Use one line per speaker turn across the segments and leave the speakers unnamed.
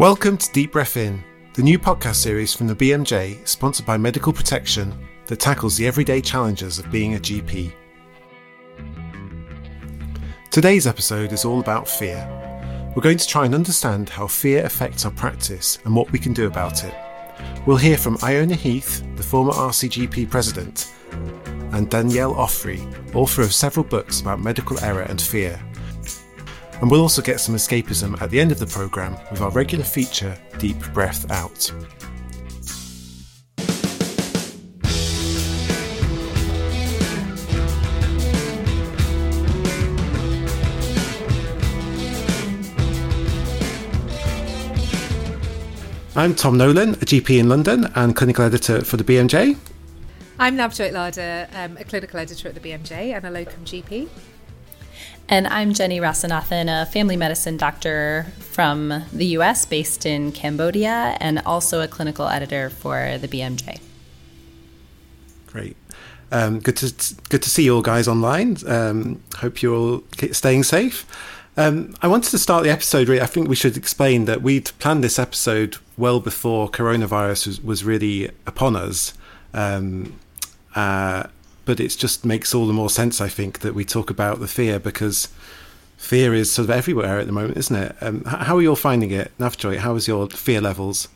Welcome to Deep Breath In, the new podcast series from the BMJ, sponsored by Medical Protection, that tackles the everyday challenges of being a GP. Today's episode is all about fear. We're going to try and understand how fear affects our practice and what we can do about it. We'll hear from Iona Heath, the former RCGP president, and Danielle Ofri, author of several books about medical error and fear, and we'll also get some escapism at the end of the programme with our regular feature, Deep Breath Out. I'm Tom Nolan, a GP in London and clinical editor for the BMJ.
I'm Navjoyt Ladher, um, a clinical editor at the BMJ and a locum GP.
And I'm Jenny Rasanathan, a family medicine doctor from the US based in Cambodia and also a clinical editor for the BMJ.
Great. Um, good to good to see you all guys online. Um, hope you're all staying safe. Um, I wanted to start the episode. Really, I think we should explain that we'd planned this episode well before coronavirus was, was really upon us. Um, uh, but it just makes all the more sense, I think, that we talk about the fear because fear is sort of everywhere at the moment, isn't it? Um, how are you all finding it, Navjoyt? How is your fear levels?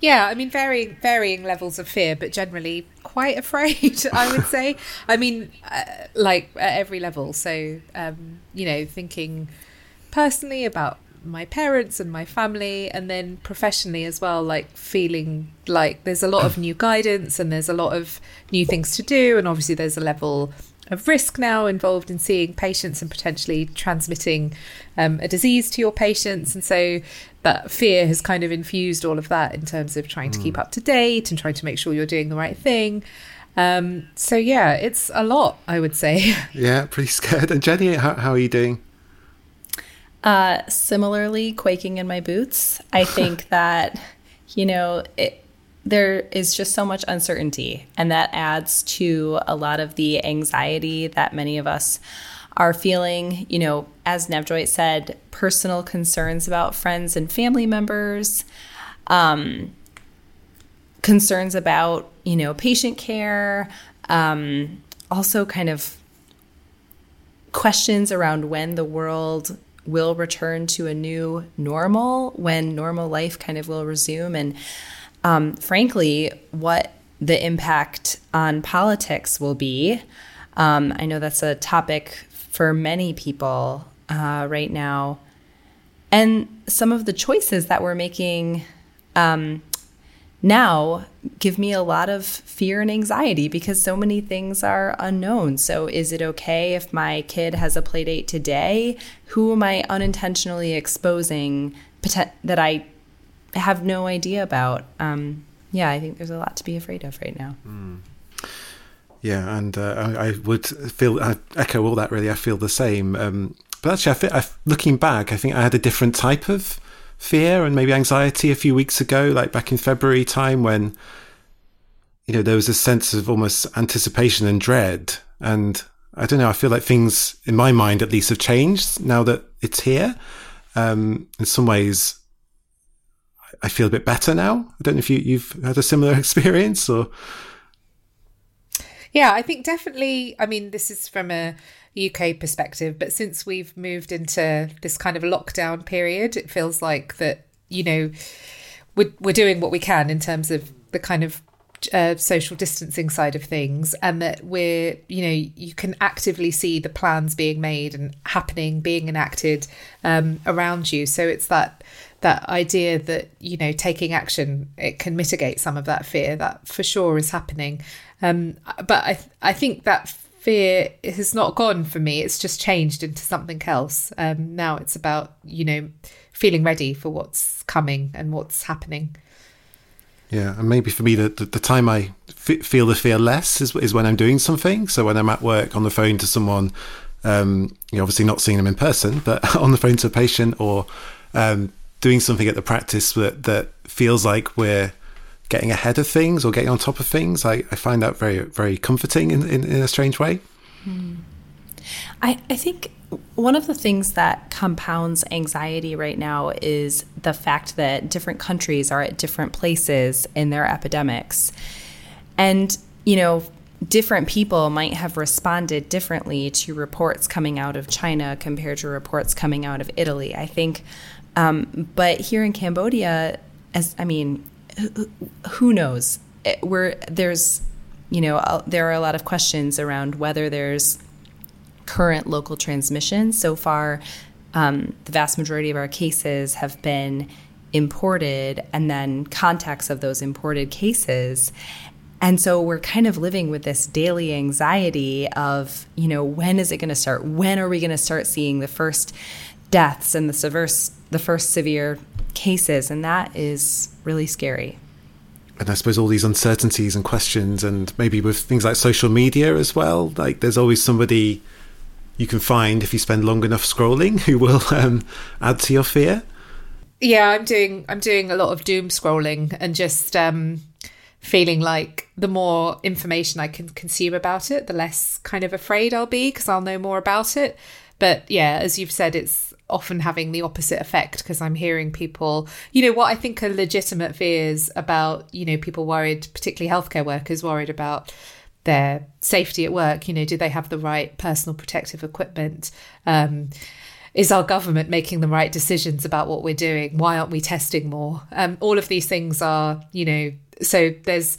Yeah, I mean, varying varying levels of fear, but generally quite afraid. I would say. I mean, uh, like at every level. So, um, you know, thinking personally about my parents and my family and then professionally as well like feeling like there's a lot of new guidance and there's a lot of new things to do and obviously there's a level of risk now involved in seeing patients and potentially transmitting um, a disease to your patients and so that fear has kind of infused all of that in terms of trying to keep hmm. up to date and trying to make sure you're doing the right thing. Um, so yeah it's a lot i would say.
Yeah pretty scared. And jenny how, how are you doing
uh, similarly, quaking in my boots. I think that, you know, it, there is just so much uncertainty, and that adds to a lot of the anxiety that many of us are feeling. You know, as Navjoyt said, personal concerns about friends and family members, um, concerns about, you know, patient care, um, also kind of questions around when the world will return to a new normal when normal life kind of will resume. And um, frankly, what the impact on politics will be. Um, I know that's a topic for many people uh, right now. And some of the choices that we're making um, now give me a lot of fear and anxiety because so many things are unknown. So, is it okay if my kid has a play date today? Who am I unintentionally exposing that I have no idea about? Um, yeah, I think there's a lot to be afraid of right now. Mm.
Yeah, and uh, I, I, would feel I echo all that. Really, I feel the same. Um, but actually, I, feel, I looking back, I think I had a different type of fear and maybe anxiety a few weeks ago, like back in February time when, you know, there was a sense of almost anticipation and dread. And I don't know, I feel like things in my mind at least have changed now that it's here. Um, in some ways, I feel a bit better now. I don't know if you, you've had a similar experience or.
Yeah, I think definitely. I mean, this is from a UK perspective, but since we've moved into this kind of lockdown period, it feels like that, you know, we're, we're doing what we can in terms of the kind of uh, social distancing side of things, and that we're, you know, you can actively see the plans being made and happening, being enacted um, around you. So it's that that idea that you know taking action it can mitigate some of that fear that for sure is happening um, but I I think that fear has not gone for me. It's just changed into something else. Um, now it's about, you know, feeling ready for what's coming and what's happening.
Yeah, and maybe for me, the, the, the time I f- feel the fear less is, is when I'm doing something. So when I'm at work on the phone to someone, um, you know, obviously not seeing them in person, but on the phone to a patient or um, doing something at the practice that, that feels like we're getting ahead of things or getting on top of things. I, I find that very, very comforting in, in, in a strange way.
Hmm. I, I think one of the things that compounds anxiety right now is the fact that different countries are at different places in their epidemics. And, you know, different people might have responded differently to reports coming out of China compared to reports coming out of Italy. I think, um, but here in Cambodia, as I mean, who knows? Where there's, you know, there are a lot of questions around whether there's current local transmission. So far, um, the vast majority of our cases have been imported, and then contacts of those imported cases. And so we're kind of living with this daily anxiety of, you know, when is it going to start? When are we going to start seeing the first deaths and the severe, the first severe cases? And that is really scary.
And I suppose all these uncertainties and questions, and maybe with things like social media as well, like there's always somebody you can find if you spend long enough scrolling who will um, add to your fear.
Yeah, I'm doing I'm doing a lot of doom scrolling and just um, feeling like the more information I can consume about it, the less kind of afraid I'll be because I'll know more about it. But yeah, as you've said, it's often having the opposite effect because I'm hearing people, you know, what I think are legitimate fears about, you know, people worried, particularly healthcare workers worried about their safety at work. You know, do they have the right personal protective equipment? Um, is our government making the right decisions about what we're doing? Why aren't we testing more? Um, all of these things are, you know, so there's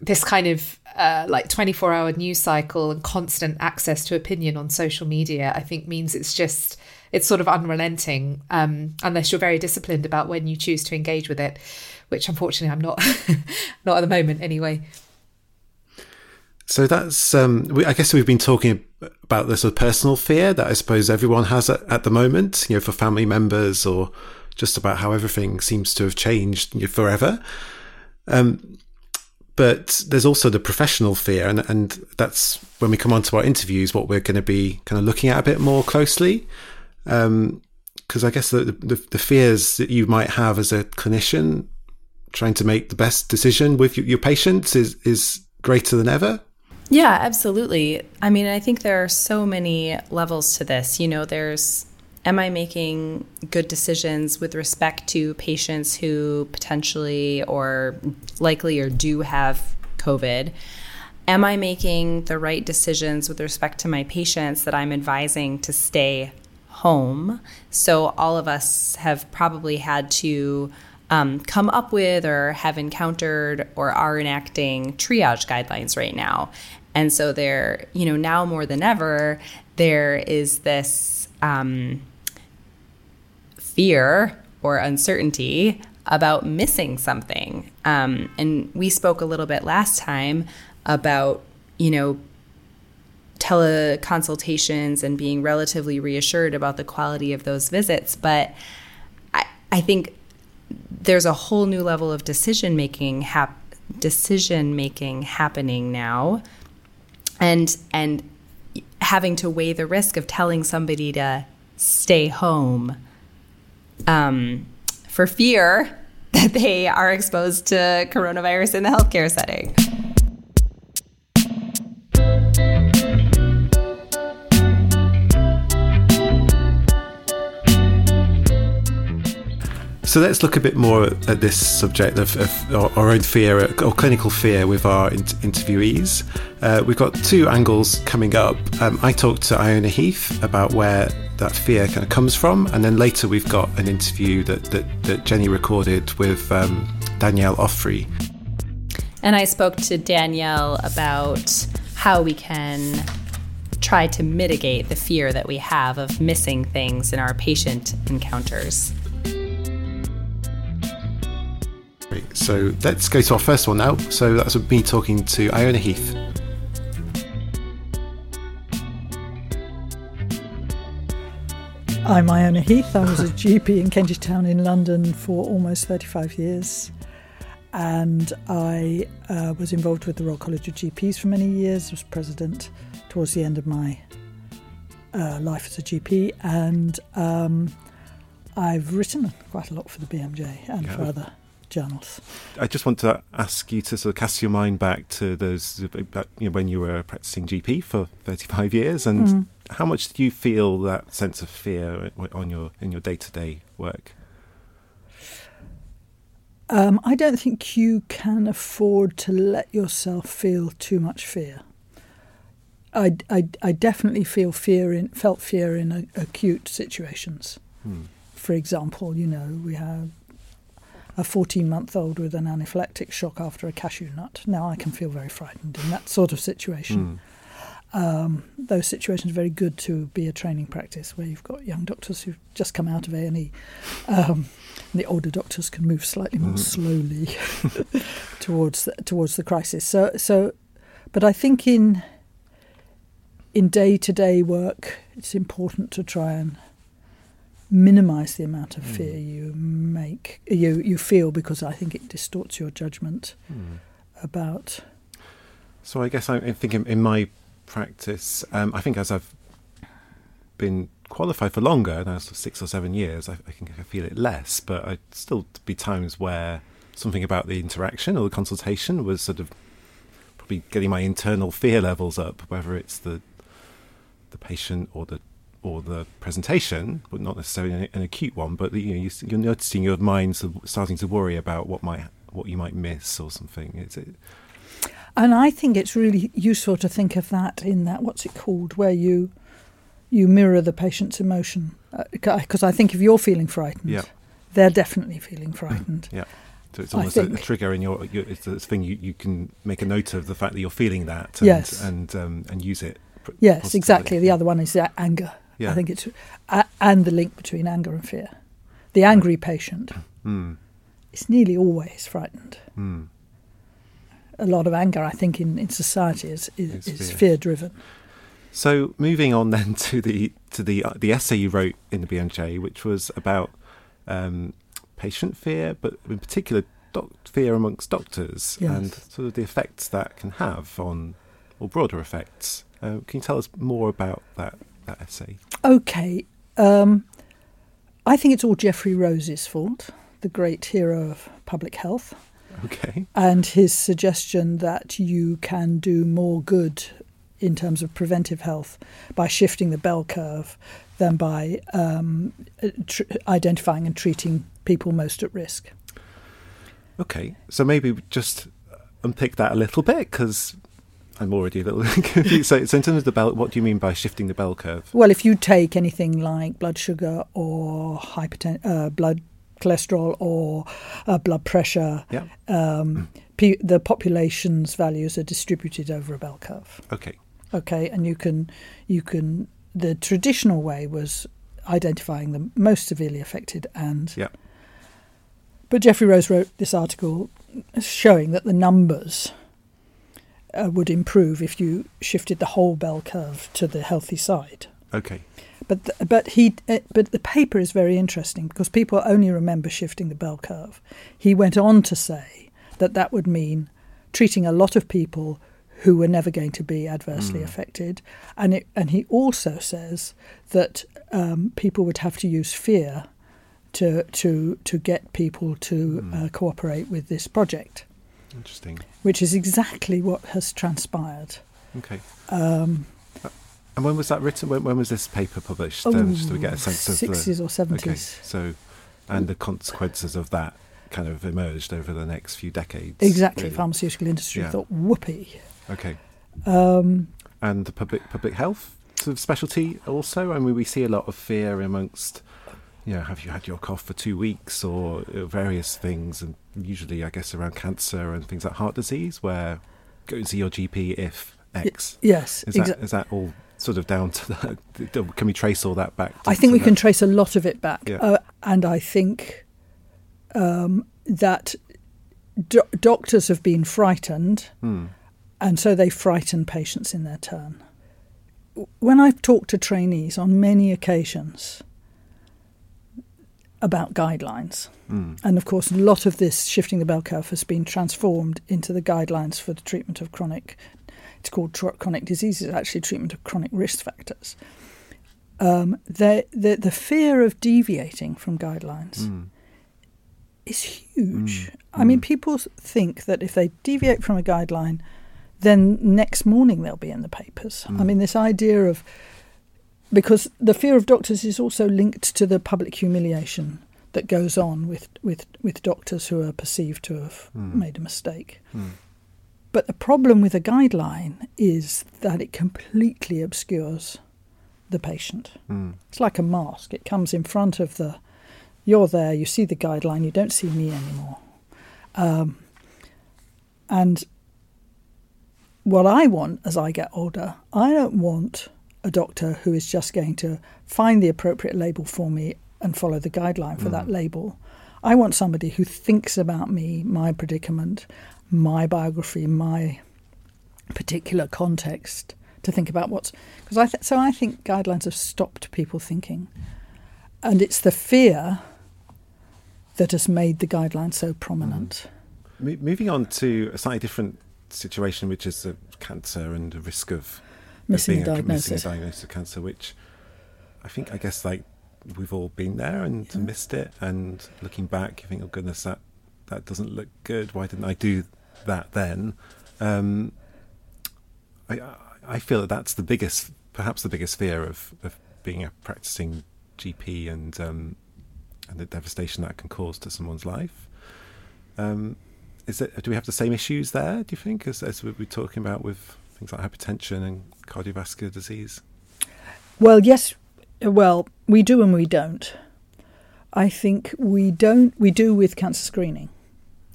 this kind of uh, like 24 hour news cycle and constant access to opinion on social media, I think means it's just, it's sort of unrelenting um, unless you're very disciplined about when you choose to engage with it, which unfortunately I'm not, not at the moment anyway.
So that's, um, we, I guess we've been talking about the sort of personal fear that I suppose everyone has at, at, the moment, you know, for family members or just about how everything seems to have changed you know, forever. Um, but there's also the professional fear, and, and that's when we come on to our interviews, what we're going to be kind of looking at a bit more closely. Because um, I guess the, the, the fears that you might have as a clinician trying to make the best decision with your patients is is greater than ever.
Yeah, absolutely. I mean, I think there are so many levels to this. You know, there's am I making good decisions with respect to patients who potentially or likely or do have COVID? Am I making the right decisions with respect to my patients that I'm advising to stay home? So, all of us have probably had to um, come up with or have encountered or are enacting triage guidelines right now. And so there, you know, now more than ever, there is this um, fear or uncertainty about missing something. Um, and we spoke a little bit last time about, you know, teleconsultations and being relatively reassured about the quality of those visits. But I, I think there's a whole new level of decision making hap- decision making happening now and and having to weigh the risk of telling somebody to stay home um, for fear that they are exposed to coronavirus in the healthcare setting.
So let's look a bit more at this subject of, of our own fear or clinical fear with our in- interviewees. Uh, we've got two angles coming up. Um, I talked to Iona Heath about where that fear kind of comes from, and then later we've got an interview that, that, that Jenny recorded with um, Danielle Ofri.
And I spoke to Danielle about how we can try to mitigate the fear that we have of missing things in our patient encounters.
So let's go to our first one now. So that's me talking to Iona Heath.
I'm Iona Heath. I was a GP in Kentish Town in London for almost 35 years. And I uh, was involved with the Royal College of GPs for many years, was president towards the end of my uh, life as a GP. And um, I've written quite a lot for the BMJ and yeah. for other journals.
I just want to ask you to sort of cast your mind back to those you know, when you were a practicing GP for 35 years, and mm. how much do you feel that sense of fear on your in your day to day work?
Um, I don't think you can afford to let yourself feel too much fear. I, I, I definitely feel fear in felt fear in a, acute situations. Hmm. For example, you know we have a 14 month old with an anaphylactic shock after a cashew nut. Now I can feel very frightened in that sort of situation. Hmm. Um, those situations are very good to be a training practice where you've got young doctors who've just come out of A and E. Um, the older doctors can move slightly more mm. slowly towards the, towards the crisis. So, so, but I think in in day to day work, it's important to try and minimize the amount of fear mm. you make you you feel because I think it distorts your judgment mm. about.
So I guess I'm thinking in my practice, um, I think as I've been qualified for longer, now six or seven years, I, I think I feel it less, but I still be times where something about the interaction or the consultation was sort of probably getting my internal fear levels up, whether it's the the patient or the or the presentation, but not necessarily an, an acute one. But you know, you, are noticing your mind starting to worry about what might what you might miss or something. It?
And I think it's really useful to think of that in that what's it called, where you you mirror the patient's emotion. Because uh, I think if you're feeling frightened, yeah. they're definitely feeling frightened.
yeah. So it's almost a, a, trigger in your, your it's a thing you, you can make a note of the fact that you're feeling that and
yes.
and um, and use it
Yes, positively. exactly. The other one is anger. Yeah. I think it's uh, and the link between anger and fear. The angry patient mm. is nearly always frightened. Mm. A lot of anger, I think, in, in society is is, is fear driven.
So moving on then to the to the uh, the essay you wrote in the BMJ, which was about um, patient fear, but in particular doc- fear amongst doctors yes. and sort of the effects that can have on or broader effects uh, can you tell us more about that, that essay?
Okay. Um, I think it's all Geoffrey Rose's fault, the great hero of public health.
Okay.
And his suggestion that you can do more good in terms of preventive health by shifting the bell curve than by um, tr- identifying and treating people most at risk.
Okay, so maybe just unpick that a little bit because I'm already a little confused. So, so, in terms of the bell, what do you mean by shifting the bell curve?
Well, if you take anything like blood sugar or hypertension, uh, blood cholesterol or uh, blood pressure,
yeah.
um, p- the population's values are distributed over a bell curve.
Okay.
Okay, and you can you can the traditional way was identifying the most severely affected and
yeah.
But Geoffrey Rose wrote this article showing that the numbers uh, would improve if you shifted the whole bell curve to the healthy side.
Okay.
But the, but he uh, but the paper is very interesting because people only remember shifting the bell curve. He went on to say that that would mean treating a lot of people who were never going to be adversely mm. affected, and it, and he also says that um, people would have to use fear to to to get people to mm. uh, cooperate with this project.
Interesting.
Which is exactly what has transpired.
Okay.
Um,
uh, and when was that written? When, when was this paper published?
Oh,
just to get a sense of
the 60s or 70s.
Okay. So, and the consequences of that kind of emerged over the next few decades.
Exactly. Really. Pharmaceutical industry yeah. thought, whoopee.
Okay.
Um,
and the public public health sort of specialty also. I mean, we see a lot of fear amongst you know, have you had your cough for two weeks or uh, various things, and usually, I guess, around cancer and things like heart disease, where go and see your GP if X.
Y- yes,
is that is that all sort of down to that? Can we trace all that back?
I think we
that?
can trace a lot of it back,
yeah. uh,
and I think um, that do- doctors have been frightened,
hmm.
and so they frighten patients in their turn. When I've talked to trainees on many occasions about guidelines.
Mm.
And of course, a lot of this shifting the bell curve has been transformed into the guidelines for the treatment of chronic, it's called chronic diseases, actually treatment of chronic risk factors. Um, the, the, the fear of deviating from guidelines
mm.
is huge. I mean, people think that if they deviate from a guideline, then next morning they'll be in the papers. I mean, this idea of because the fear of doctors is also linked to the public humiliation that goes on with, with, with doctors who are perceived to have hmm. made a mistake. Hmm. But the problem with a guideline is that it completely obscures the patient. Hmm. It's like a mask. It comes in front of the, you're there, you see the guideline, you don't see me anymore. Um, and what I want as I get older, I don't want a doctor who is just going to find the appropriate label for me and follow the guideline for that label. I want somebody who thinks about me, my predicament, my biography, my particular context to think about what's because I th- so I think guidelines have stopped people thinking, and it's the fear that has made the guidelines so prominent.
Mo- moving on to a slightly different situation, which is uh, cancer and the risk of
Missing
being
a
missing a
diagnosis.
diagnosis of cancer, which I think, I guess, like we've all been there and missed it. And looking back, you think, oh goodness, that that doesn't look good. Why didn't I do that then? Um, I I feel that that's the biggest, perhaps the biggest fear of of being a practicing GP and um, and the devastation that can cause to someone's life. Um, is it? Do we have the same issues there? Do you think, as as we we're talking about with things like hypertension and cardiovascular disease?
Well, yes, well, we do and we don't. I think we don't. We do with cancer screening.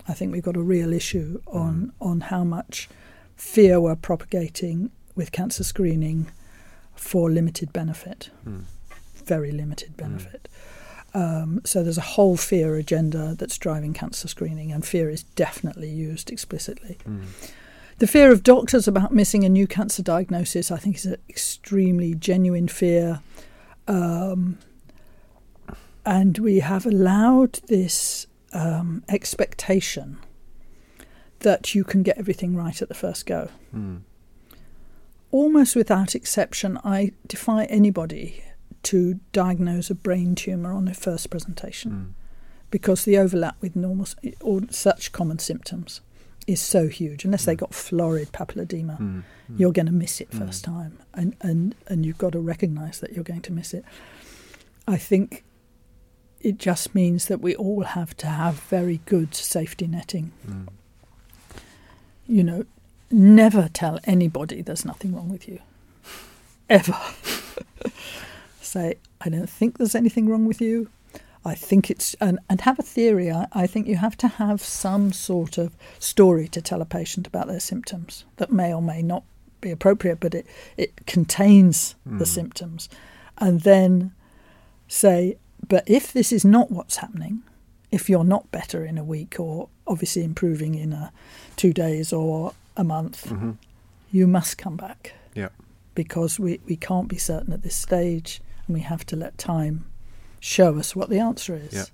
I think we've got a real issue on mm. on how much fear we're propagating with cancer screening for limited benefit, hmm. very limited hmm. benefit. Um, so there's a whole fear agenda that's driving cancer screening, and fear is definitely used explicitly. Hmm. The fear of doctors about missing a new cancer diagnosis, I think, is an extremely genuine fear. Um, and we have allowed this um, expectation that you can get everything right at the first go. Almost without exception, I defy anybody to diagnose a brain tumour on their first presentation because the overlap with normal or such common symptoms is so huge. Unless they mm. got florid papilledema, mm. mm. you're going to miss it first time, and and and you've got to recognise that you're going to miss it. I think it just means that we all have to have very good safety netting. You know, never tell anybody there's nothing wrong with you, ever. Say, I don't think there's anything wrong with you. I think it's and, and have a theory. I, I think you have to have some sort of story to tell a patient about their symptoms that may or may not be appropriate, but it, it contains the hmm. symptoms. And then say, but if this is not what's happening, if you're not better in a week or obviously improving in a two days or a month, mm-hmm. you must come back
Yeah.
because we, we can't be certain at this stage and we have to let time show us what the answer is.
Yeah.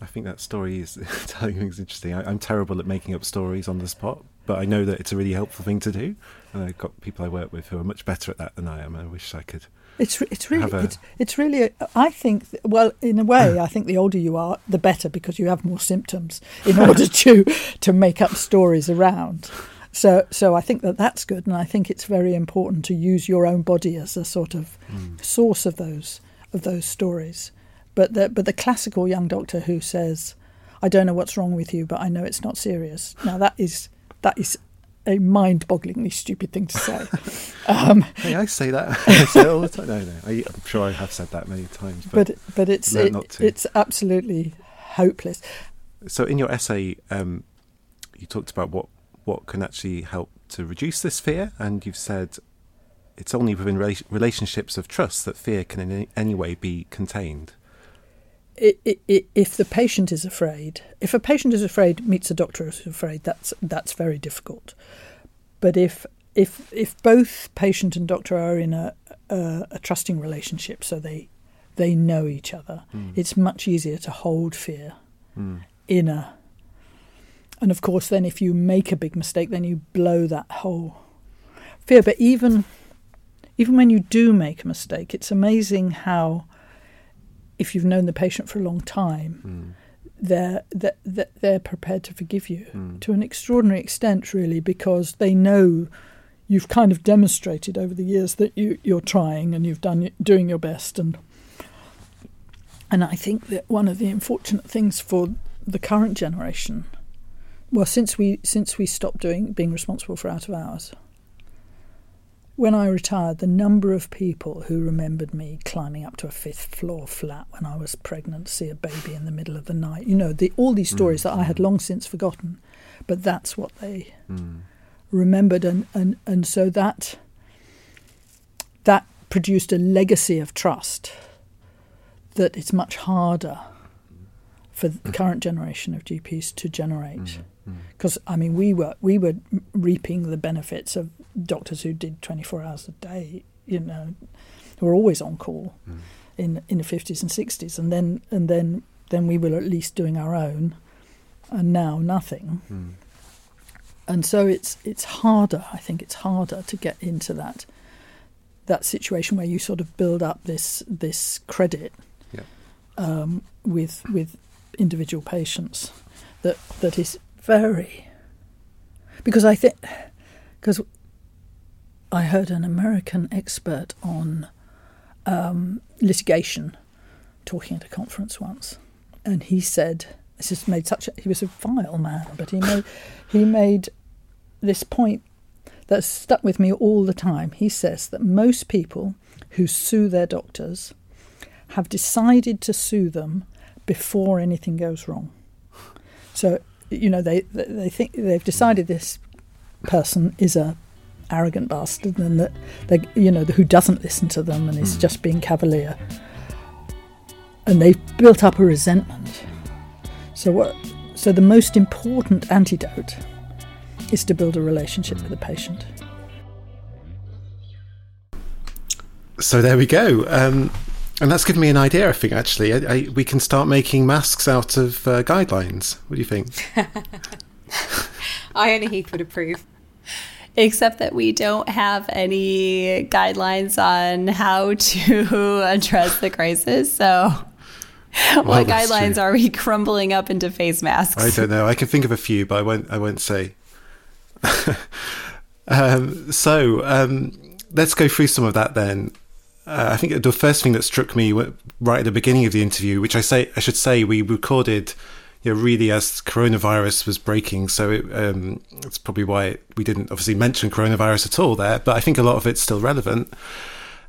I think that story is telling things interesting. I, I'm terrible at making up stories on the spot, but I know that it's a really helpful thing to do. And I've got people I work with who are much better at that than I am. I wish I could.
It's it's really
a-
it's, it's really I think th- well in a way I think the older you are the better because you have more symptoms in order to to make up stories around. So so I think that that's good and I think it's very important to use your own body as a sort of hmm. source of those of those stories. But the but the classical young doctor who says I don't know what's wrong with you but I know it's not serious. Now that is that is a mind-bogglingly stupid thing to say. um,
Hey, I say that. I say all the time. No, no. I, I'm sure I have said that many times. But,
but but it's it, it's absolutely hopeless.
so in your essay, um, you talked about what what can actually help to reduce this fear, and you've said it's only within rela- relationships of trust that fear can in any way be contained.
If the patient is afraid, if a patient is afraid, meets a doctor who's afraid, that's that's very difficult. But if if if both patient and doctor are in a a, a trusting relationship, so they they know each other, hmm. it's much easier to hold fear hmm. in a. And of course, then if you make a big mistake, then you blow that whole fear. But even even when you do make a mistake, it's amazing how, if you've known the patient for a long time, they're they're, they're prepared to forgive you mm. to an extraordinary extent, really, because they know you've kind of demonstrated over the years that you you're trying and you've done doing your best. And and I think that one of the unfortunate things for the current generation, well, since we since we stopped doing being responsible for out of hours, when I retired, the number of people who remembered me climbing up to a fifth floor flat when I was pregnant to see a baby in the middle of the night, you know, the, all these mm. stories mm. that I had long since forgotten, but that's what they mm. remembered, and, and and so that that produced a legacy of trust that it's much harder for the mm. current generation of GPs to generate. Because mm. I mean, we were we were reaping the benefits of doctors who did 24 hours a day. You know, who were always on call mm. in in the 50s and 60s, and then and then then we were at least doing our own, and now nothing. Mm. And so it's it's harder. I think it's harder to get into that that situation where you sort of build up this this credit um, with with individual patients that that is very because I think because I heard an American expert on um, litigation talking at a conference once, and he said this has made such a, he was a vile man, but he made he made this point that stuck with me all the time. He says that most people who sue their doctors have decided to sue them before anything goes wrong. So, you know, they they think they've decided this person is a arrogant bastard and that they you know who doesn't listen to them and is mm. just being cavalier. And they've built up a resentment. So what so the most important antidote is to build a relationship with the patient.
So there we go. Um, and that's given me an idea, I think, actually. I, I, we can start making masks out of uh, guidelines. What do you think?
Iona Heath would approve.
Except that we don't have any guidelines on how to address the crisis. So, well, what guidelines true. are we crumbling up into face masks?
I don't know. I can think of a few, but I won't. I won't say. um, so um, let's go through some of that then uh, I think the first thing that struck me right at the beginning of the interview, which I say I should say we recorded, you know, really as coronavirus was breaking, so it, um, it's probably why we didn't obviously mention coronavirus at all there. But I think a lot of it's still relevant.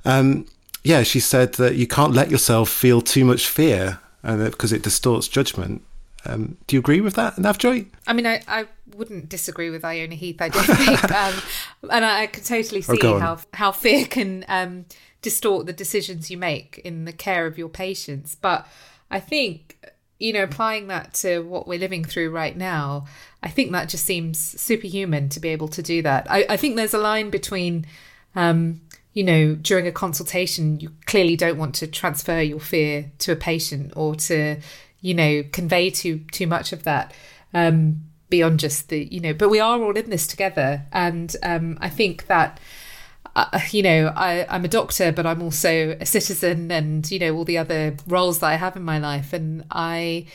Um, yeah, she said that you can't let yourself feel too much fear, and because it distorts judgment. Um, do you agree with that, Navjoyt?
I mean, I, I wouldn't disagree with Iona Heath. I don't think, um, and I, I could totally oh, see oh, how how fear can um, distort the decisions you make in the care of your patients. But I think, you know, applying that to what we're living through right now, I think that just seems superhuman to be able to do that. I, I think there's a line between, um, you know, during a consultation, you clearly don't want to transfer your fear to a patient or to, you know, convey too too much of that. Um, beyond just the you know but we are all in this together and um, i think that uh, you know, I, I'm a doctor, but I'm also a citizen and, you know, all the other roles that I have in my life. And I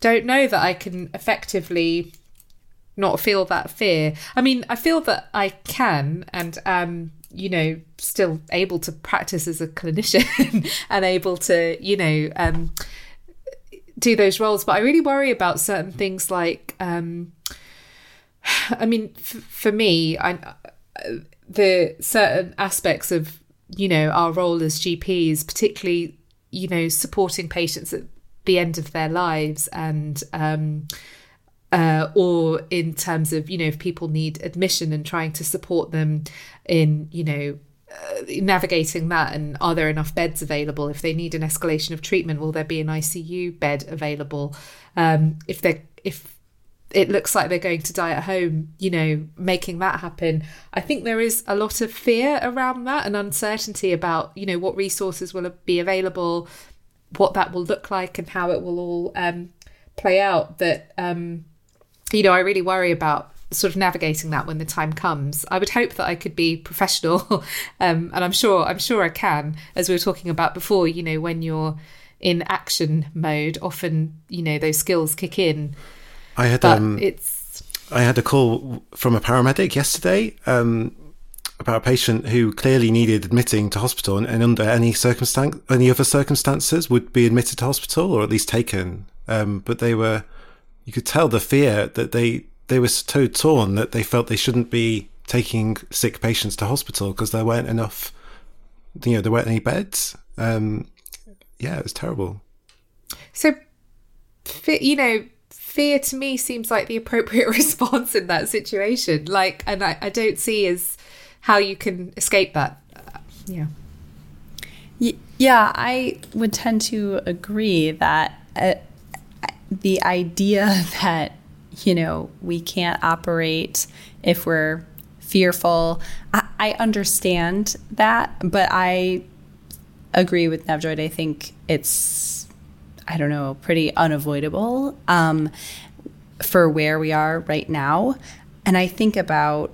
don't know that I can effectively not feel that fear. I mean, I feel that I can and um, you know, still able to practice as a clinician and able to, you know, um, do those roles. But I really worry about certain things like, um, I mean, f- for me, I the certain aspects of you know our role as GPs, particularly you know supporting patients at the end of their lives and um, uh, or in terms of you know if people need admission and trying to support them in you know uh, navigating that and are there enough beds available? If they need an escalation of treatment will there be an ICU bed available? Um, if they if it looks like they're going to die at home, you know, making that happen. I think there is a lot of fear around that and uncertainty about, you know, what resources will be available, what that will look like, and how it will all um, play out. That, um, you know, I really worry about sort of navigating that when the time comes. I would hope that I could be professional, um, and I'm sure I'm sure I can. As we were talking about before, you know, when you're in action mode, often you know those skills kick in.
I had um,
it's
I had a call from a paramedic yesterday um, about a patient who clearly needed admitting to hospital, and, and under any circumstance, any other circumstances, would be admitted to hospital or at least taken. Um, but they were, you could tell the fear that they they were so torn that they felt they shouldn't be taking sick patients to hospital because there weren't enough, you know, there weren't any beds. Um, yeah, it was terrible.
So, you know, fear to me seems like the appropriate response in that situation. Like, and I, I don't see as how you can escape that. Uh, yeah.
Yeah, I would tend to agree that uh, the idea that, you know, we can't operate if we're fearful, I, I understand that, but I agree with Navjoyt. I think it's, I don't know, pretty unavoidable um, for where we are right now. And I think about,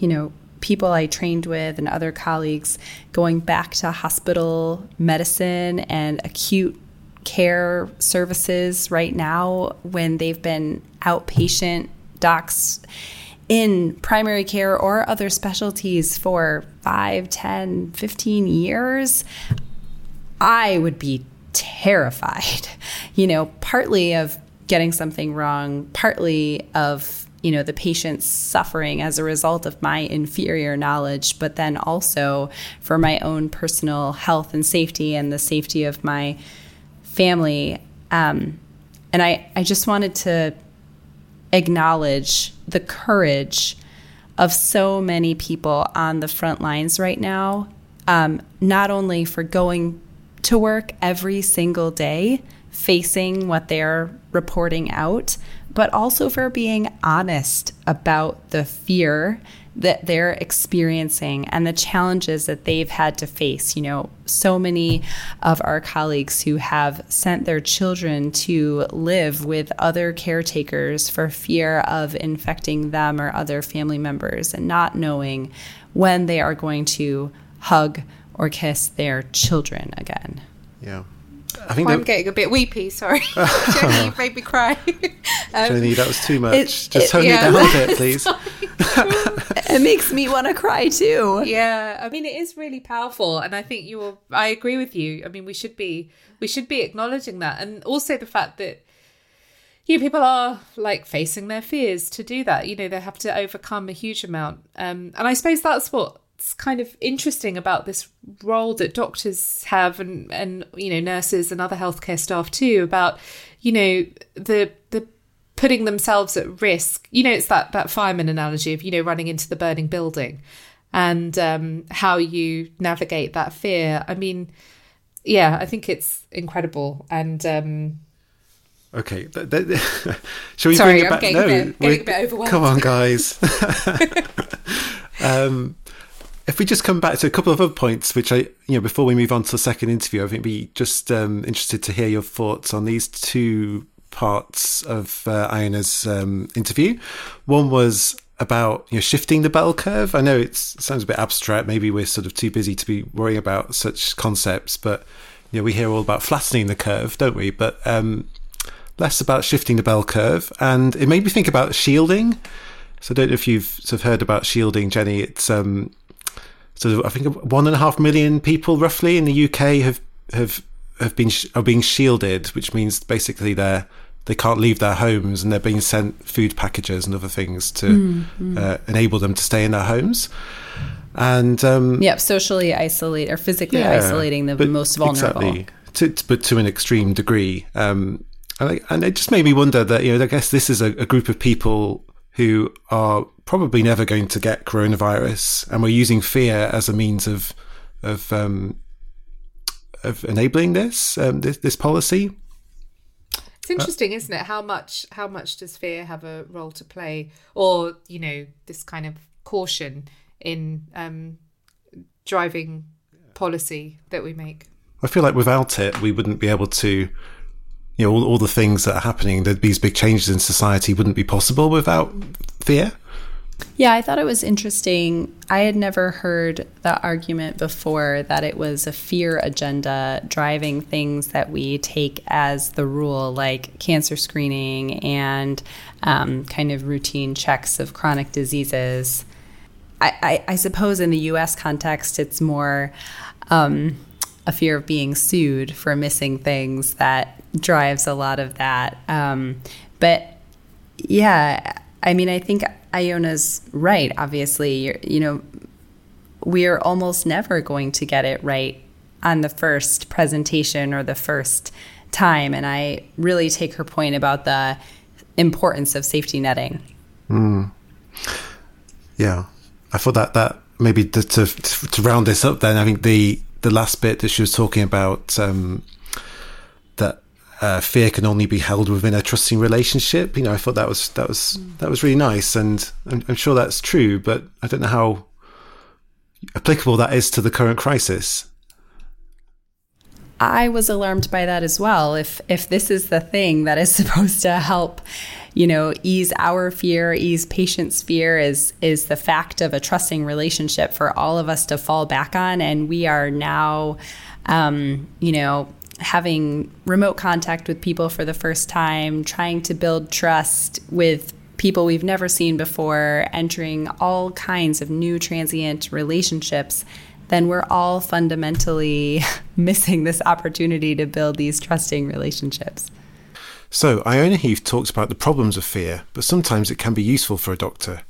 you know, people I trained with and other colleagues going back to hospital medicine and acute care services right now when they've been outpatient docs in primary care or other specialties for 5, 10, 15 years, I would be terrified, you know, partly of getting something wrong, partly of, you know, the patient's suffering as a result of my inferior knowledge, but then also for my own personal health and safety and the safety of my family. Um, and I, I just wanted to acknowledge the courage of so many people on the front lines right now, um, not only for going to work every single day, facing what they're reporting out, but also for being honest about the fear that they're experiencing and the challenges that they've had to face. You know, so many of our colleagues who have sent their children to live with other caretakers for fear of infecting them or other family members and not knowing when they are going to hug or kiss their children again.
Yeah. I think
I'm getting a bit weepy. Sorry, Jenny, you've made me cry. um,
Jenny, that was too much.
it-
Just
it-
tone
yeah.
it down a bit, please.
It makes me want to cry too.
yeah, I mean, it is really powerful, and I think you're. I agree with you. I mean, we should be we should be acknowledging that, and also the fact that you know, people are like facing their fears to do that. You know, they have to overcome a huge amount, um, and I suppose that's what's kind of interesting about this role that doctors have, and and you know, nurses and other healthcare staff too. About you know the the putting themselves at risk. You know, it's that that fireman analogy of you know running into the burning building, and um, how you navigate that fear. I mean, yeah, I think it's incredible, and um,
Okay. Shall we
Sorry,
bring it
I'm
back?
getting
no,
a bit-
we're-
getting a bit overwhelmed.
Come on, guys. um, if we just come back to a couple of other points, which I, you know, before we move on to the second interview, I think be just um, interested to hear your thoughts on these two parts of uh, Iona's um, interview. One was about you know shifting the bell curve. I know it sounds a bit abstract. Maybe we're sort of too busy to be worrying about such concepts, but you know we hear all about flattening the curve, don't we? But um, less about shifting the bell curve, and it made me think about shielding. So I don't know if you've sort of heard about shielding, Jenny. It's um, of I think one and a half million people roughly in the UK have have have been sh- are being shielded, which means basically they're they can't leave their homes and they're being sent food packages and other things to Uh, enable them to stay in their homes. And um,
Yep, socially isolate or physically
yeah,
isolating the most vulnerable.
Exactly, to, to- but to an extreme degree. Um, and, I, and it just made me wonder that you know I guess this is a, a group of people who are probably never going to get coronavirus, and we're using fear as a means of of um, of enabling this um, this, this policy.
it's interesting, isn't it? How much how much does fear have a role to play, or you know, this kind of caution in um, driving policy that we make?
I feel like without it, we wouldn't be able to, you know, all, all the things that are happening, that these big changes in society wouldn't be possible without fear.
Yeah, I thought it was interesting. I had never heard the argument before that it was a fear agenda driving things that we take as the rule, like cancer screening and um, kind of routine checks of chronic diseases. I, I, I suppose in the US context, it's more um, a fear of being sued for missing things that drives a lot of that. Um, but yeah, I mean, I think Iona's right. Obviously, you know, we are almost never going to get it right on the first presentation or the first time. And I really take her point about the importance of safety netting.
Mm. Yeah, I thought that that maybe to, to, to round this up. Then I think the the last bit that she was talking about um, uh, fear can only be held within a trusting relationship. You know, I thought that was that was that was really nice, and I'm, I'm sure that's true. But I don't know how applicable that is to the current crisis.
I was alarmed by that as well. If if this is the thing that is supposed to help, you know, ease our fear, ease patients' fear is is the fact of a trusting relationship for all of us to fall back on, and we are now, um, you know, having remote contact with people for the first time, trying to build trust with people we've never seen before, entering all kinds of new transient relationships, then we're all fundamentally missing this opportunity to build these trusting relationships.
So, Iona Heath talks about the problems of fear, but sometimes it can be useful for a doctor.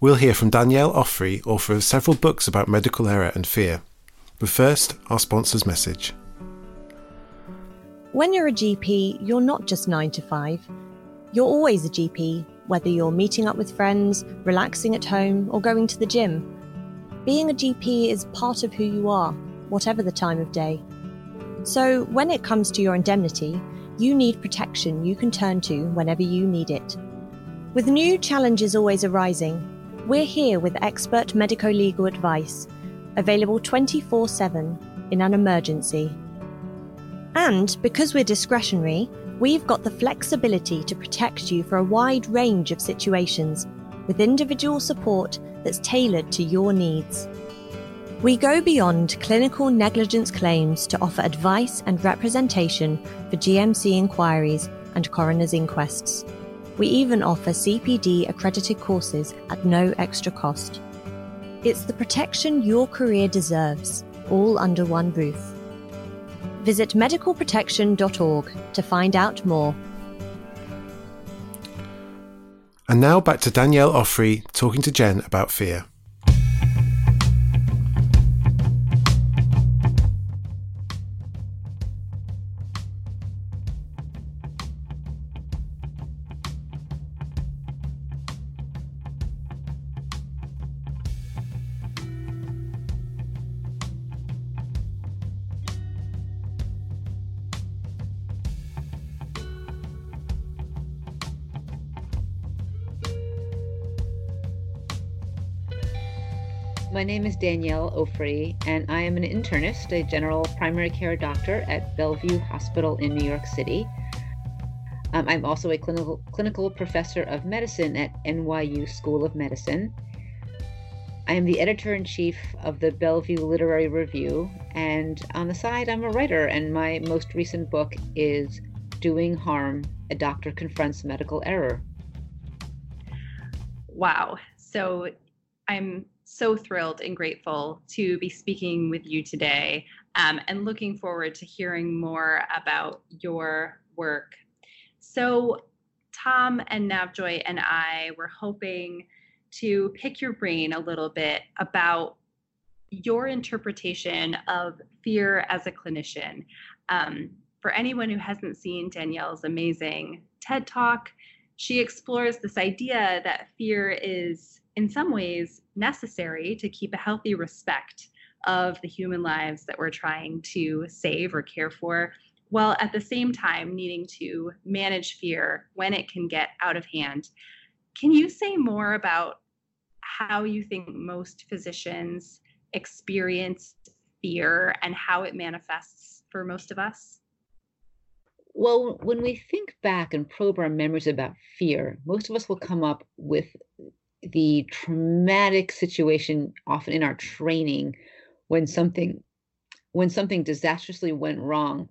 We'll hear from Danielle Ofri, author of several books about medical error and fear. But first, our sponsor's message.
When you're a GP, you're not just 9 to 5. You're always a GP, whether you're meeting up with friends, relaxing at home, or going to the gym. Being a GP is part of who you are, whatever the time of day. So, when it comes to your indemnity, you need protection you can turn to whenever you need it. With new challenges always arising, we're here with expert medico legal advice, available 24 7 in an emergency. And because we're discretionary, we've got the flexibility to protect you for a wide range of situations with individual support that's tailored to your needs. We go beyond clinical negligence claims to offer advice and representation for GMC inquiries and coroner's inquests. We even offer CPD accredited courses at no extra cost. It's the protection your career deserves, all under one roof. Visit medicalprotection.org to find out more.
And now back to Danielle Ofri talking to Jen about fear.
Name is Danielle Ofri, and I am an internist, a general primary care doctor at Bellevue Hospital in New York City. Um, I'm also a clinical, clinical professor of medicine at NYU School of Medicine. I am the editor in chief of the Bellevue Literary Review, and on the side, I'm a writer, and my most recent book is Doing Harm A Doctor Confronts Medical Error.
Wow. So I'm so thrilled and grateful to be speaking with you today um, and looking forward to hearing more about your work. So, Tom and Navjoyt and I were hoping to pick your brain a little bit about your interpretation of fear as a clinician. Um, for anyone who hasn't seen Danielle's amazing TED Talk, she explores this idea that fear is in some ways necessary to keep a healthy respect of the human lives that we're trying to save or care for, while at the same time needing to manage fear when it can get out of hand. Can you say more about how you think most physicians experience fear and how it manifests for most of us?
Well, when we think back and probe our memories about fear, most of us will come up with the traumatic situation often in our training when something when something disastrously went wrong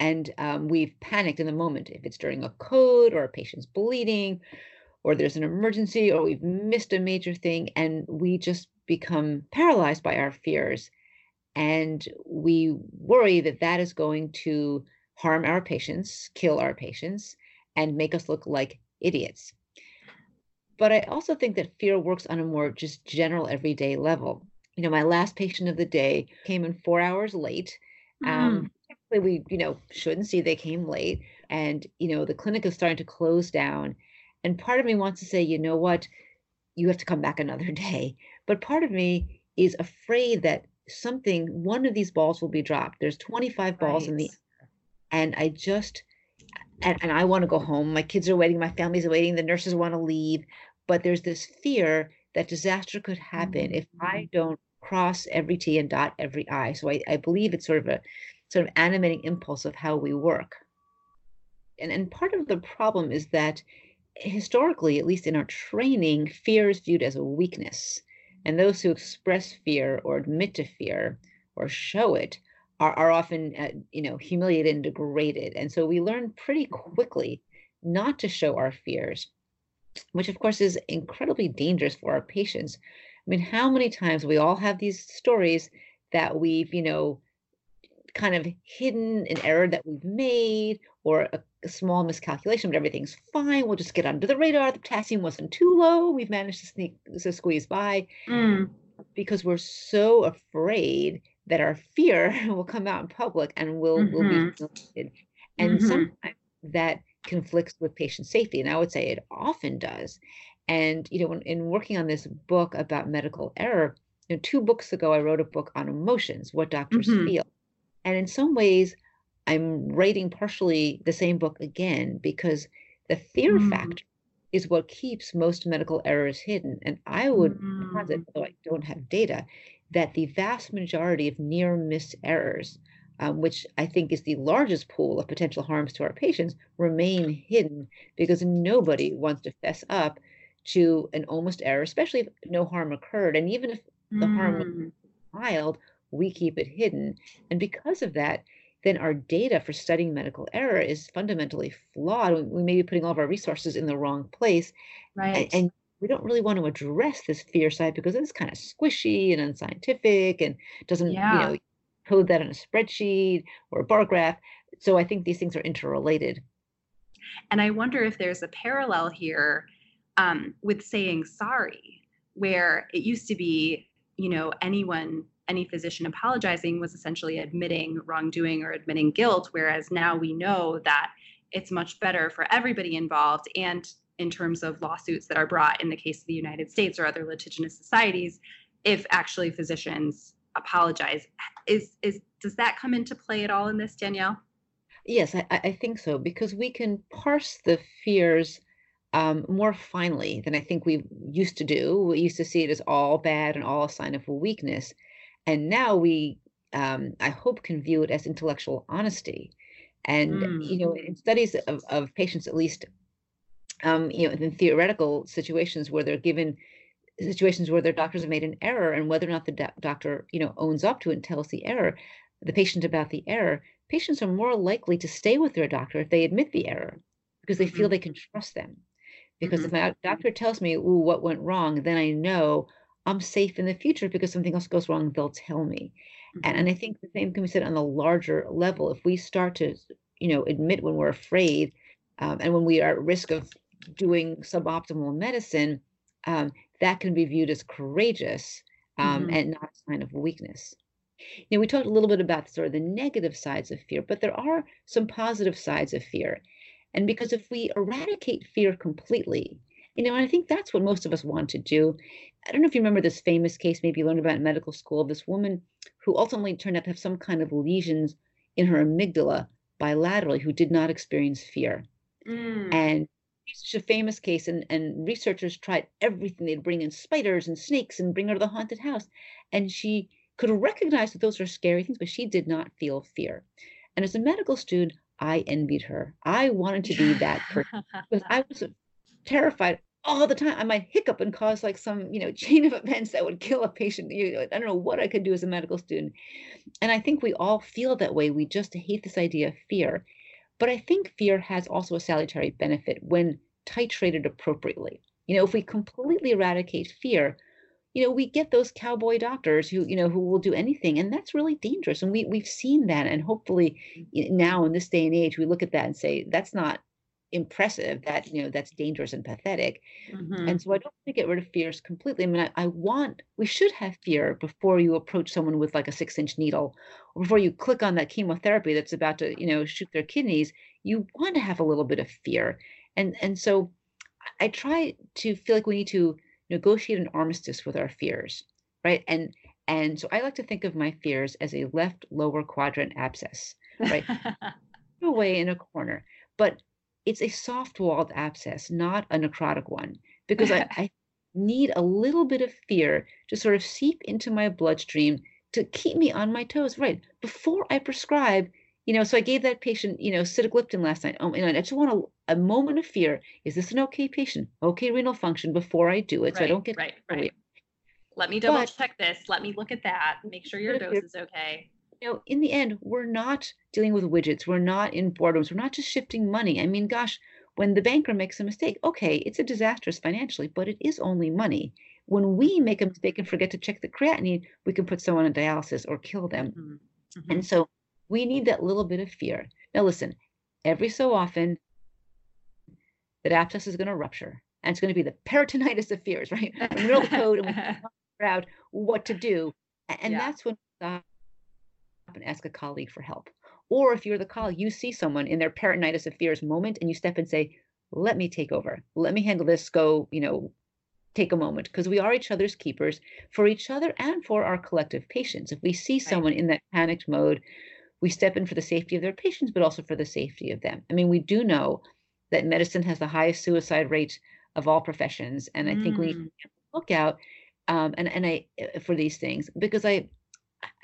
and um, we've panicked in the moment. If it's during a code or a patient's bleeding or there's an emergency or we've missed a major thing and we just become paralyzed by our fears and we worry that that is going to harm our patients kill our patients and make us look like idiots but I also think that fear works on a more just general everyday level. You know, my last patient of the day came in four hours late. Mm. Um, we, you know, shouldn't see they came late. And, you know, the clinic is starting to close down. And part of me wants to say, you know what, you have to come back another day. But part of me is afraid that something, one of these balls will be dropped. There's 25 balls in the and I just and, and I want to go home. My kids are waiting, my family's waiting, the nurses want to leave but there's this fear that disaster could happen mm-hmm. if I don't cross every T and dot every I. So I, I believe it's sort of a sort of animating impulse of how we work. And, and part of the problem is that historically, at least in our training, fear is viewed as a weakness. And those who express fear or admit to fear or show it are, are often, uh, you know, humiliated and degraded. And so we learn pretty quickly not to show our fears which of course is incredibly dangerous for our patients. I mean, how many times we all have these stories that we've, you know, kind of hidden an error that we've made or a, a, small miscalculation, but everything's fine. We'll just get under the radar. The potassium wasn't too low. We've managed to sneak to squeeze by mm. because we're so afraid that our fear will come out in public and will mm-hmm. will be mm-hmm. and mm-hmm. sometimes that conflicts with patient safety. And I would say it often does. And, you know, when, in working on this book about medical error, you know, two books ago, I wrote a book on emotions, what doctors mm-hmm. feel. And in some ways, I'm writing partially the same book again because the fear mm. factor is what keeps most medical errors hidden. And I would mm. posit, though I don't have data, that the vast majority of near miss errors um, which I think is the largest pool of potential harms to our patients, remain hidden because nobody wants to fess up to an almost error, especially if no harm occurred. And even if the mm. harm was mild, we keep it hidden. And because of that, then our data for studying medical error is fundamentally flawed. We may be putting all of our resources in the wrong place.
Right.
And, and we don't really want to address this fear side because it's kind of squishy and unscientific and doesn't, yeah. you know, code that in a spreadsheet or a bar graph. So I think these things are interrelated.
And I wonder if there's a parallel here um, with saying sorry, where it used to be, you know, anyone, any physician apologizing was essentially admitting wrongdoing or admitting guilt, whereas now we know that it's much better for everybody involved and in terms of lawsuits that are brought in the case of the United States or other litigious societies, if actually physicians apologize. Is is does that come into play at all in this, Danielle?
Yes, I, I think so because we can parse the fears um, more finely than I think we used to do. We used to see it as all bad and all a sign of weakness, and now we, um, I hope, can view it as intellectual honesty. And mm. you know, in studies of, of patients, at least, um, you know, in theoretical situations where they're given situations where their doctors have made an error and whether or not the do- doctor you know owns up to it and tells the error the patient about the error patients are more likely to stay with their doctor if they admit the error because they mm-hmm. feel they can trust them because mm-hmm. if my doctor tells me ooh what went wrong then i know i'm safe in the future because something else goes wrong they'll tell me mm-hmm. and, and i think the same can be said on the larger level if we start to you know admit when we're afraid um, and when we are at risk of doing suboptimal medicine um, that can be viewed as courageous um, mm-hmm. and not a sign of weakness. Now, we talked a little bit about sort of the negative sides of fear, but there are some positive sides of fear. And because if we eradicate fear completely, you know, and I think that's what most of us want to do. I don't know if you remember this famous case, maybe you learned about in medical school, this woman who ultimately turned out to have some kind of lesions in her amygdala bilaterally who did not experience fear. Mm. And such a famous case, and, and researchers tried everything. They'd bring in spiders and snakes and bring her to the haunted house. And she could recognize that those are scary things, but she did not feel fear. And as a medical student, I envied her. I wanted to be that person because I was terrified all the time. I might hiccup and cause like some, you know, chain of events that would kill a patient. You know, I don't know what I could do as a medical student. And I think we all feel that way. We just hate this idea of fear. But I think fear has also a salutary benefit when titrated appropriately. You know, if we completely eradicate fear, you know, we get those cowboy doctors who, you know, who will do anything, and that's really dangerous. And we we've seen that, and hopefully mm-hmm. now in this day and age, we look at that and say that's not impressive that you know that's dangerous and pathetic. Mm-hmm. and so i don't want to get rid of fears completely. I mean I, I, want we should have fear before you approach someone with like a six inch needle or before you click on that chemotherapy that's about to you know shoot their kidneys. You want to have a little bit of fear. And and so i try to feel like we need to negotiate an armistice with our fears right? And and so i like to think of my fears as a left lower quadrant abscess right? Away in a corner. But it's a soft walled abscess, not a necrotic one, because I, I need a little bit of fear to sort of seep into my bloodstream to keep me on my toes. Right. Before I prescribe, you know, so I gave that patient, you know, sitagliptin last night. Oh, and I just want a, a moment of fear. Is this an okay patient? Okay renal function before I do it. Right, so I don't get
right, right. Let me double but, check this. Let me look at that. Make sure your dose is okay
you know, in the end, we're not dealing with widgets. We're not in boardrooms. We're not just shifting money. I mean, gosh, when the banker makes a mistake, okay, it's a disastrous financially, but it is only money. When we make a mistake and forget to check the creatinine, we can put someone on dialysis or kill them. Mm-hmm. Mm-hmm. And so we need that little bit of fear. Now, listen, every so often, that abscess is going to rupture, and it's going to be the peritonitis of fears, right? We know the code and we figure out what to do, and yeah. that's when and ask a colleague for help. Or if you're the colleague, you see someone in their peritonitis of fears moment and you step and say, let me take over. Let me handle this. Go, you know, take a moment because we are each other's keepers for each other and for our collective patients. If we see someone in that panicked mode, we step in for the safety of their patients, but also for the safety of them. I mean, we do know that medicine has the highest suicide rate of all professions, and I think we mm. to look out um, and and I uh, for these things because I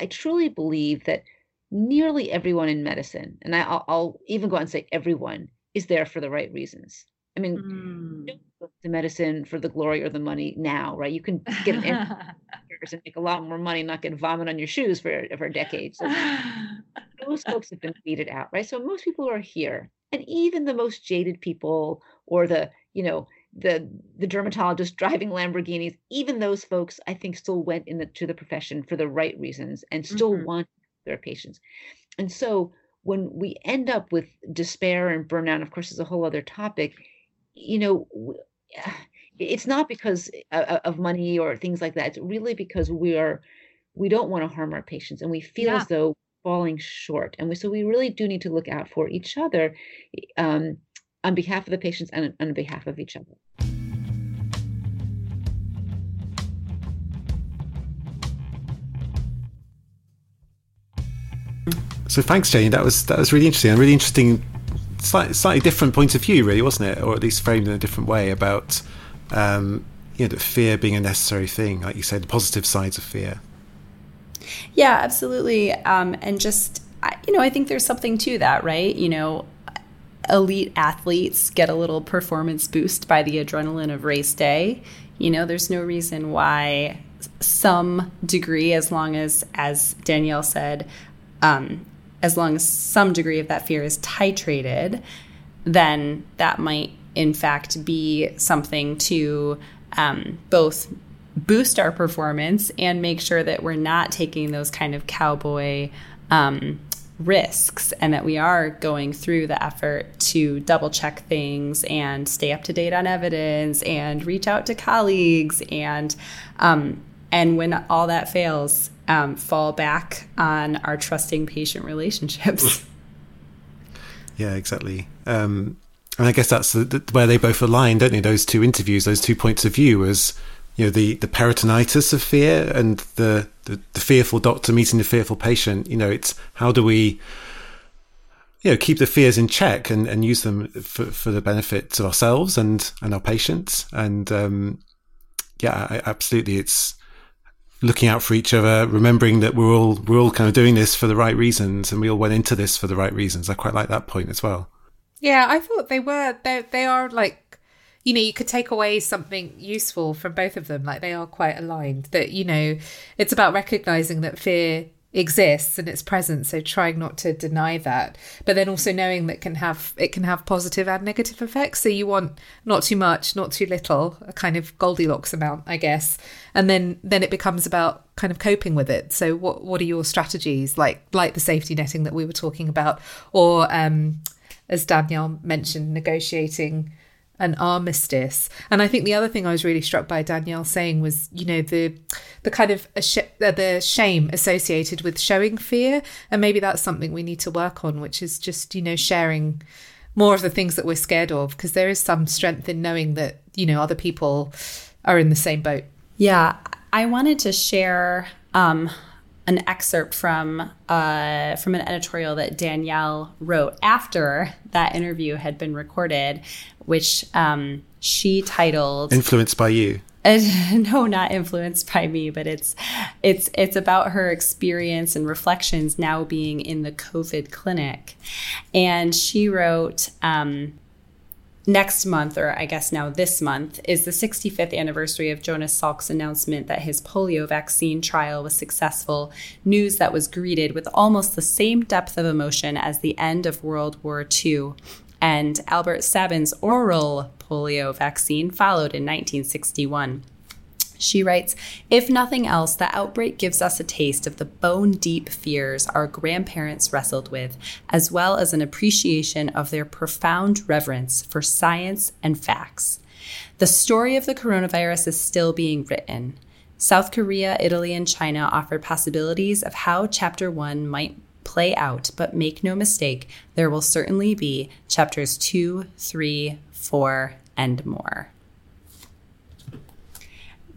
I truly believe that nearly everyone in medicine, and I, will I'll even go out and say everyone, is there for the right reasons. I mean, mm. the medicine for the glory or the money now, right? You can get an and make a lot more money, not get vomit on your shoes for for decades. So those folks have been weeded out, right? So most people are here, and even the most jaded people, or the you know the the dermatologist driving Lamborghinis, even those folks, I think, still went into the profession for the right reasons and still mm-hmm. want their patients. And so when we end up with despair and burnout, of course, is a whole other topic. You know, it's not because of money or things like that. It's really because we are we don't want to harm our patients, and we feel yeah. as though falling short. And we, so we really do need to look out for each other. Um, on behalf of the patients and on behalf of each other.
So thanks, Jane. That was that was really interesting and really interesting, slightly, slightly different point of view, really, wasn't it? Or at least framed in a different way about um, you know the fear being a necessary thing, like you said, the positive sides of fear.
Yeah, absolutely. Um, and just you know, I think there's something to that, right? You know, elite athletes get a little performance boost by the adrenaline of race day. You know, there's no reason why some degree, as long as, as Danielle said, um, as long as some degree of that fear is titrated, then that might in fact be something to um, both boost our performance and make sure that we're not taking those kind of cowboy um, risks and that we are going through the effort to double check things and stay up to date on evidence and reach out to colleagues and um, and when all that fails um, fall back on our trusting patient relationships.
Yeah exactly. Um, and i guess that's the, the, where they both align don't they? Those two interviews those two points of view as you know the the peritonitis of fear and the, the, the fearful doctor meeting the fearful patient you know it's how do we you know keep the fears in check and, and use them for, for the benefit of ourselves and and our patients. And um, yeah I, absolutely it's looking out for each other remembering that we're all we're all kind of doing this for the right reasons and we all went into this for the right reasons. I quite like that point as well.
Yeah i thought they were they they are like you know, you could take away something useful from both of them. Like they are quite aligned. That you know, it's about recognizing that fear exists and it's present so trying not to deny that but then also knowing that can have it can have positive and negative effects so you want not too much not too little a kind of goldilocks amount i guess and then then it becomes about kind of coping with it so what what are your strategies like like the safety netting that we were talking about or um as danielle mentioned negotiating an armistice. And I think the other thing I was really struck by Danielle saying was, you know, the the kind of uh, the shame associated with showing fear, and maybe that's something we need to work on, which is just you know sharing more of the things that we're scared of, because there is some strength in knowing that you know other people are in the same boat.
Yeah, I wanted to share. Um, an excerpt from uh, from an editorial that Danielle wrote after that interview had been recorded, which um, she titled
"Influenced by You."
Uh, no, not influenced by me, but it's it's it's about her experience and reflections now being in the COVID clinic, and she wrote. Um, next month, or I guess now this month, is the 65th anniversary of Jonas Salk's announcement that his polio vaccine trial was successful, news that was greeted with almost the same depth of emotion as the end of World War II. And Albert Sabin's oral polio vaccine followed in 1961. She writes If nothing else, the outbreak gives us a taste of the bone deep fears our grandparents wrestled with, as well as an appreciation of their profound reverence for science and facts. The story of the coronavirus is still being written. South Korea, Italy, and China offer possibilities of how Chapter 1 might play out, but make no mistake, there will certainly be chapters 2, 3, 4, and more.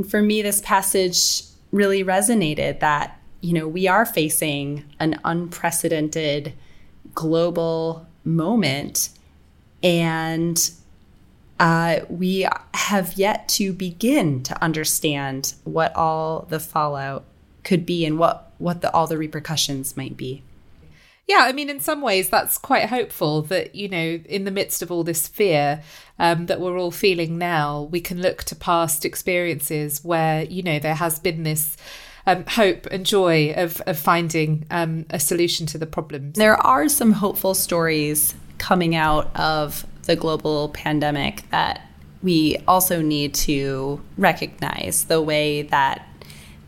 And for me, this passage really resonated that, you know, we are facing an unprecedented global moment and uh, we have yet to begin to understand what all the fallout could be and what what the, all the repercussions might be.
Yeah, I mean, in some ways, that's quite hopeful that, you know, in the midst of all this fear um, that we're all feeling now, we can look to past experiences where, you know, there has been this. Um, hope and joy of, of finding um, a solution to the problems.
There are some hopeful stories coming out of the global pandemic that we also need to recognize the way that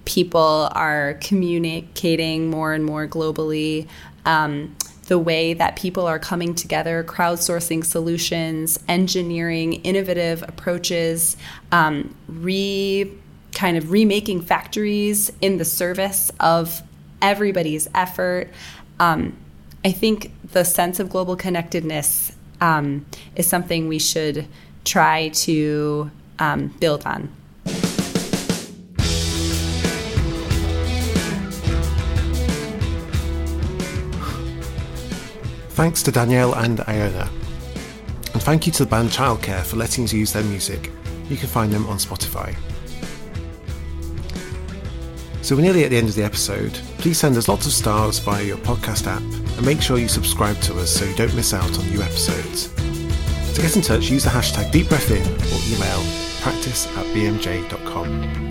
people are communicating more and more globally, um, the way that people are coming together, crowdsourcing solutions, engineering innovative approaches, um, re kind of remaking factories in the service of everybody's effort. Um, I think the sense of global connectedness um, is something we should try to um, build on.
Thanks to Danielle and Iona. And thank you to the band Childcare for letting us use their music. You can find them on Spotify. So we're nearly at the end of the episode. Please send us lots of stars via your podcast app and make sure you subscribe to us so you don't miss out on new episodes. To get in touch, use the hashtag DeepBreathIn or email practice at bmj.com.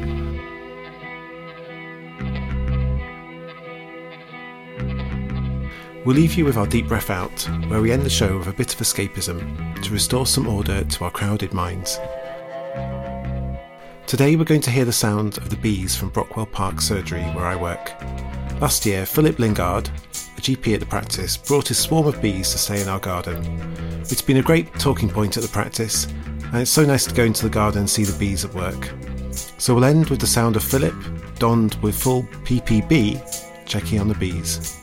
We'll leave you with our deep breath out, where we end the show with a bit of escapism to restore some order to our crowded minds. Today we're going to hear the sound of the bees from Brockwell Park Surgery, where I work. Last year, Philip Lingard, a GP at the practice, brought his swarm of bees to stay in our garden. It's been a great talking point at the practice, and it's so nice to go into the garden and see the bees at work. So we'll end with the sound of Philip, donned with full PPE, checking on the bees.